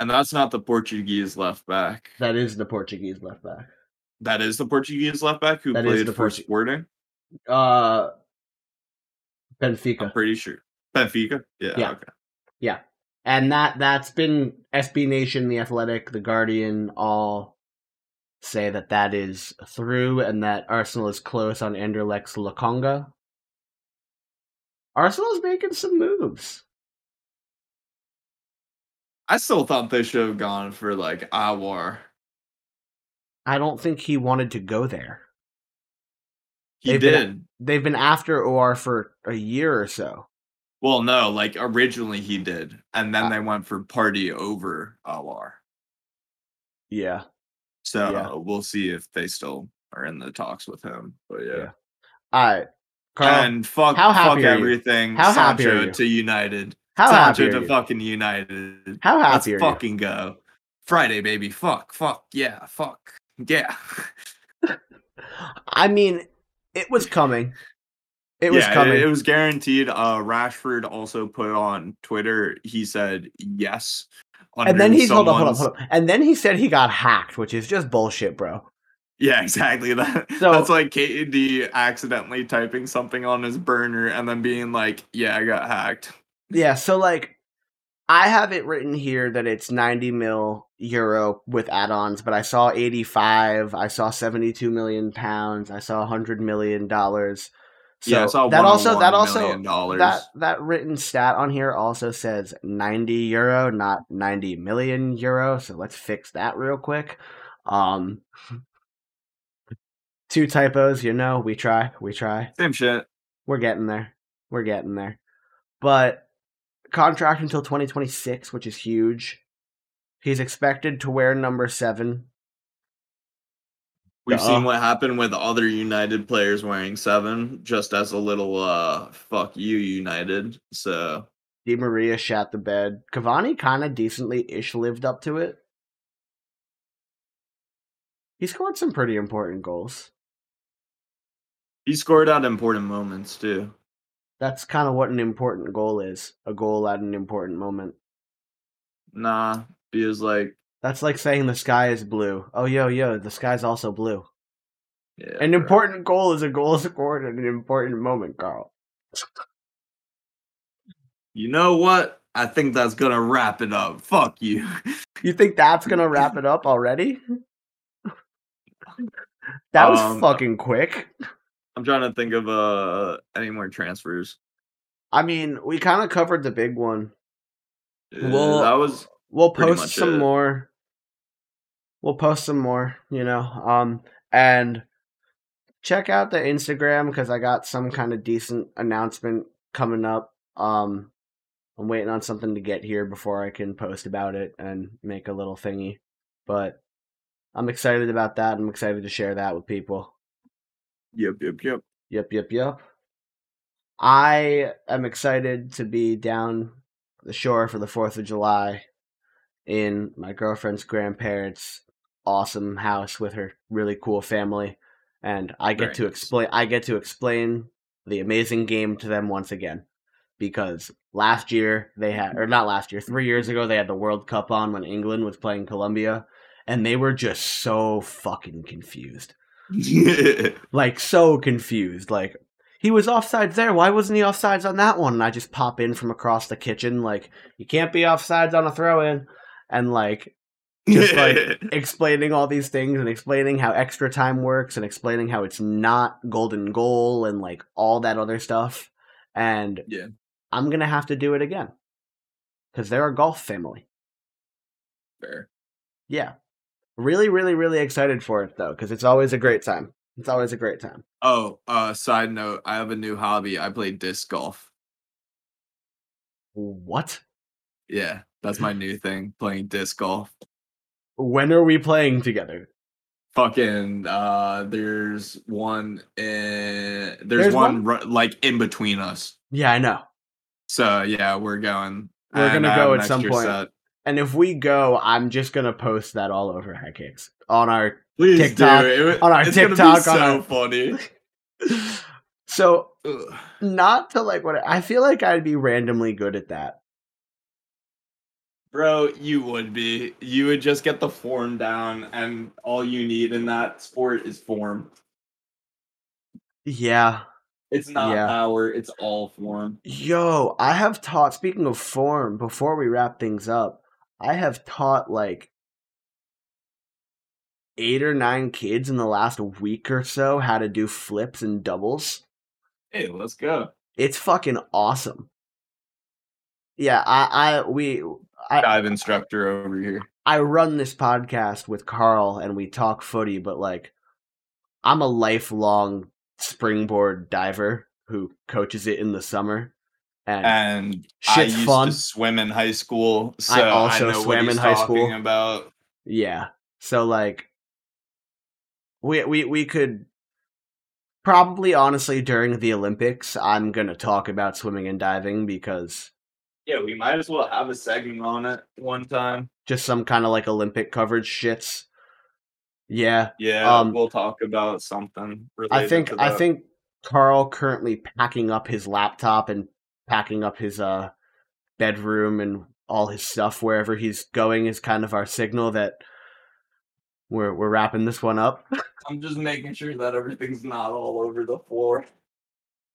Speaker 2: And that's not the Portuguese left back.
Speaker 1: That is the Portuguese left back.
Speaker 2: That is the Portuguese left back who
Speaker 1: That
Speaker 2: played
Speaker 1: the
Speaker 2: for
Speaker 1: Portu-
Speaker 2: Sporting.
Speaker 1: Uh,
Speaker 2: I'm
Speaker 1: Benfica.
Speaker 2: pretty sure. Benfica. Yeah.
Speaker 1: Yeah.
Speaker 2: Okay.
Speaker 1: Yeah. And that that's been SB Nation, The Athletic, The Guardian all say that that is through and that Arsenal is close on Anderlecht's Lokonga. Arsenal's making some moves.
Speaker 2: I still thought they should have gone for like Aouar.
Speaker 1: I don't think he wanted to go there.
Speaker 2: He
Speaker 1: They've
Speaker 2: did.
Speaker 1: been- They've been after OR for a year or so.
Speaker 2: Well, no, like originally he did, and then
Speaker 1: Uh,
Speaker 2: they went for Partey over Aouar.
Speaker 1: Yeah.
Speaker 2: So
Speaker 1: yeah.
Speaker 2: we'll see if they still are in the talks with him. But yeah,
Speaker 1: Yeah. All right. Karl,
Speaker 2: and fuck,
Speaker 1: how
Speaker 2: fuck
Speaker 1: happy you?
Speaker 2: everything.
Speaker 1: How happy
Speaker 2: Sancho
Speaker 1: you?
Speaker 2: to United.
Speaker 1: how happy
Speaker 2: Sancho
Speaker 1: are
Speaker 2: to fucking United.
Speaker 1: How happy Let's happy
Speaker 2: fucking go. Friday, baby. Fuck, fuck, yeah, fuck, yeah.
Speaker 1: I mean, it was coming. It was
Speaker 2: yeah,
Speaker 1: coming.
Speaker 2: It, was guaranteed. Uh, Rashford also put on Twitter. He said yes.
Speaker 1: and then he's hold up, hold up, hold up. And then he said he got hacked, which is just bullshit, bro.
Speaker 2: Yeah, exactly. That
Speaker 1: So-
Speaker 2: that's like KD accidentally typing something on his burner and then being like, "Yeah, I got hacked."
Speaker 1: Yeah, so like I have it written here that it's 90 mil euro with add-ons, but I saw 85, I saw 72 million pounds, I saw 100 million dollars. So
Speaker 2: yeah, I saw
Speaker 1: that also that also
Speaker 2: dollars.
Speaker 1: that that written stat on here also says 90 euro, not 90 million euro. So let's fix that real quick. Um, two typos, you know. We try, we try.
Speaker 2: Same shit.
Speaker 1: We're getting there. We're getting there. But contract until 2026, which is huge. He's expected to wear number seven.
Speaker 2: We've
Speaker 1: Duh.
Speaker 2: seen what happened with other United players wearing seven, just as a little uh fuck you, United. So
Speaker 1: Di Maria shat the bed. Cavani kind of decently ish lived up to it. He scored some pretty important goals.
Speaker 2: He scored at important moments too.
Speaker 1: That's kind of what an important goal is a goal at an important moment.
Speaker 2: Nah, he was like,
Speaker 1: That's like saying the sky is blue. Oh, yo, yo, the sky's also blue.
Speaker 2: yeah,
Speaker 1: An
Speaker 2: bro.
Speaker 1: important goal is a goal scored at an important moment, Karl.
Speaker 2: You know what? I think that's gonna wrap it up. Fuck you.
Speaker 1: You think that's gonna wrap it up already? That was
Speaker 2: Um,
Speaker 1: fucking quick.
Speaker 2: I'm trying to think of uh any more transfers.
Speaker 1: I mean, we kind of covered the big one.
Speaker 2: Uh,
Speaker 1: Well,
Speaker 2: that was
Speaker 1: We'll post
Speaker 2: much
Speaker 1: some
Speaker 2: it.
Speaker 1: more. We'll post some more, you know. Um and check out the Instagram because I got some kind of decent announcement coming up. Um I'm waiting on something to get here before I can post about it and make a little thingy. But I'm excited about that. I'm excited to share that with people.
Speaker 2: Yep, yep, yep.
Speaker 1: Yep, yep, yep. I am excited to be down the shore for the 4th of July in my girlfriend's grandparents' awesome house with her really cool family and I get
Speaker 2: Very
Speaker 1: to
Speaker 2: nice.
Speaker 1: explain I get to explain the amazing game to them once again because last year they had or not last year, 3 years ago they had the World Cup on when England was playing Colombia and they were just so fucking confused like so confused. Like he was offsides there. Why wasn't he offsides on that one? And I just pop in from across the kitchen, like you can't be offsides on a throw in, and like just like explaining all these things and explaining how extra time works and explaining how it's not golden goal and like all that other stuff. And
Speaker 2: Yeah.
Speaker 1: I'm gonna have to do it again because they're a golf family.
Speaker 2: Fair.
Speaker 1: Yeah, really, really, really excited for it though because it's always a great time. It's always a great time.
Speaker 2: Oh, uh side note, I have a new hobby. I play disc golf.
Speaker 1: What?
Speaker 2: Yeah, that's my new thing, playing disc golf.
Speaker 1: When are we playing together?
Speaker 2: Fucking uh there's one in there's,
Speaker 1: There's
Speaker 2: one, ru- like in between us.
Speaker 1: Yeah, I know.
Speaker 2: So yeah, we're going.
Speaker 1: We're gonna go at some point.
Speaker 2: set.
Speaker 1: And if we go, I'm just gonna post that all over Kicks on our.
Speaker 2: Please
Speaker 1: TikTok-
Speaker 2: do. It,
Speaker 1: on our
Speaker 2: it's
Speaker 1: TikTok,
Speaker 2: so
Speaker 1: our-
Speaker 2: funny.
Speaker 1: So
Speaker 2: Ugh.
Speaker 1: not to like what I feel like I'd be randomly good at that.
Speaker 2: Bro, you would be. You would just get the form down, and all you need in that sport is form.
Speaker 1: Yeah.
Speaker 2: It's not
Speaker 1: Yeah.
Speaker 2: power, it's all form.
Speaker 1: Yo, I have taught. Speaking of form, before we wrap things up, I have taught like eight or nine kids in the last week or so how to do flips and doubles.
Speaker 2: Hey, let's go.
Speaker 1: It's fucking awesome. Yeah, I, I, we, I,
Speaker 2: Dive instructor over here.
Speaker 1: I run this podcast with Karl and we talk footy, but like, I'm a lifelong springboard diver who coaches it in the summer, and
Speaker 2: And I used
Speaker 1: fun.
Speaker 2: to swim in high school, so
Speaker 1: I
Speaker 2: I
Speaker 1: also
Speaker 2: know what
Speaker 1: swam
Speaker 2: he's
Speaker 1: in high school.
Speaker 2: About
Speaker 1: yeah, so like, we we we could probably honestly during the Olympics, I'm gonna talk about swimming and diving because
Speaker 2: yeah, we might as well have a segment on it one time.
Speaker 1: just some kind of like Olympic coverage shits. Yeah,
Speaker 2: Yeah,
Speaker 1: Um,
Speaker 2: we'll talk about something.
Speaker 1: I think
Speaker 2: to
Speaker 1: I think Karl currently packing up his laptop and packing up his uh bedroom and all his stuff wherever he's going is kind of our signal that we're we're wrapping this one up.
Speaker 2: I'm just making sure that everything's not all over the floor.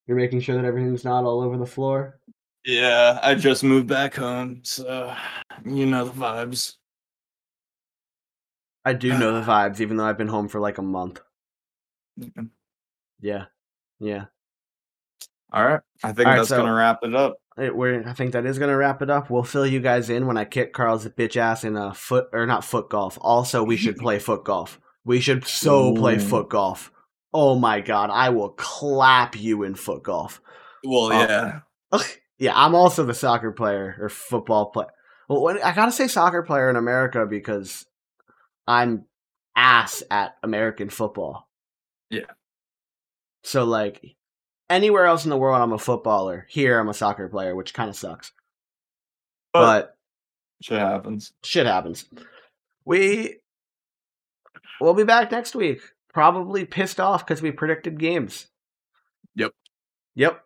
Speaker 1: You're making sure that everything's not all over the floor.
Speaker 2: Yeah, I just moved back home, so you know the vibes.
Speaker 1: I do know the vibes, even though I've been home for like a month.
Speaker 2: Yeah.
Speaker 1: Yeah, yeah.
Speaker 2: All right. I think
Speaker 1: right,
Speaker 2: that's
Speaker 1: so-
Speaker 2: gonna wrap it up.
Speaker 1: It, we're, I think that is going to wrap it up. We'll fill you guys in when I kick Karl's bitch ass in a foot or not foot golf. Also, we should play foot golf. We should so play foot golf. Oh my god, I will clap you in foot golf.
Speaker 2: Well,
Speaker 1: Oh.
Speaker 2: yeah.
Speaker 1: Yeah, I'm also the soccer player or football player. Well, when, I gotta say soccer player in America because I'm ass at American football.
Speaker 2: Yeah.
Speaker 1: So like anywhere else in the world, I'm a footballer. Here, I'm a soccer player, which kind of sucks.
Speaker 2: But,
Speaker 1: But
Speaker 2: shit happens.
Speaker 1: shit happens. We we'll be back next week. Probably pissed off because we predicted games.
Speaker 2: Yep.
Speaker 1: Yep.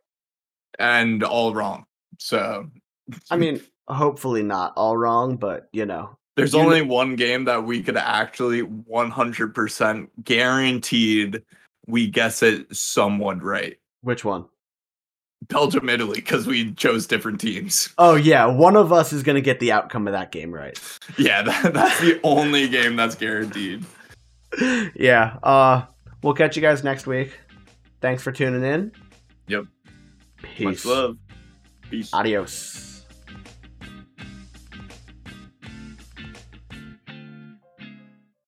Speaker 2: And all wrong. So
Speaker 1: I mean, hopefully not all wrong, but you know,
Speaker 2: there's
Speaker 1: You
Speaker 2: only one game that we could actually 100% guaranteed we guess it somewhat right.
Speaker 1: Which one?
Speaker 2: Belgium, Italy, because we chose different teams.
Speaker 1: Oh yeah, one of us is gonna get the outcome of that game right.
Speaker 2: Yeah, that, that's the only game that's guaranteed.
Speaker 1: yeah. Uh we'll catch you guys next week. Thanks for tuning in.
Speaker 2: Yep.
Speaker 1: Peace.
Speaker 2: Much love. Peace.
Speaker 1: Adios.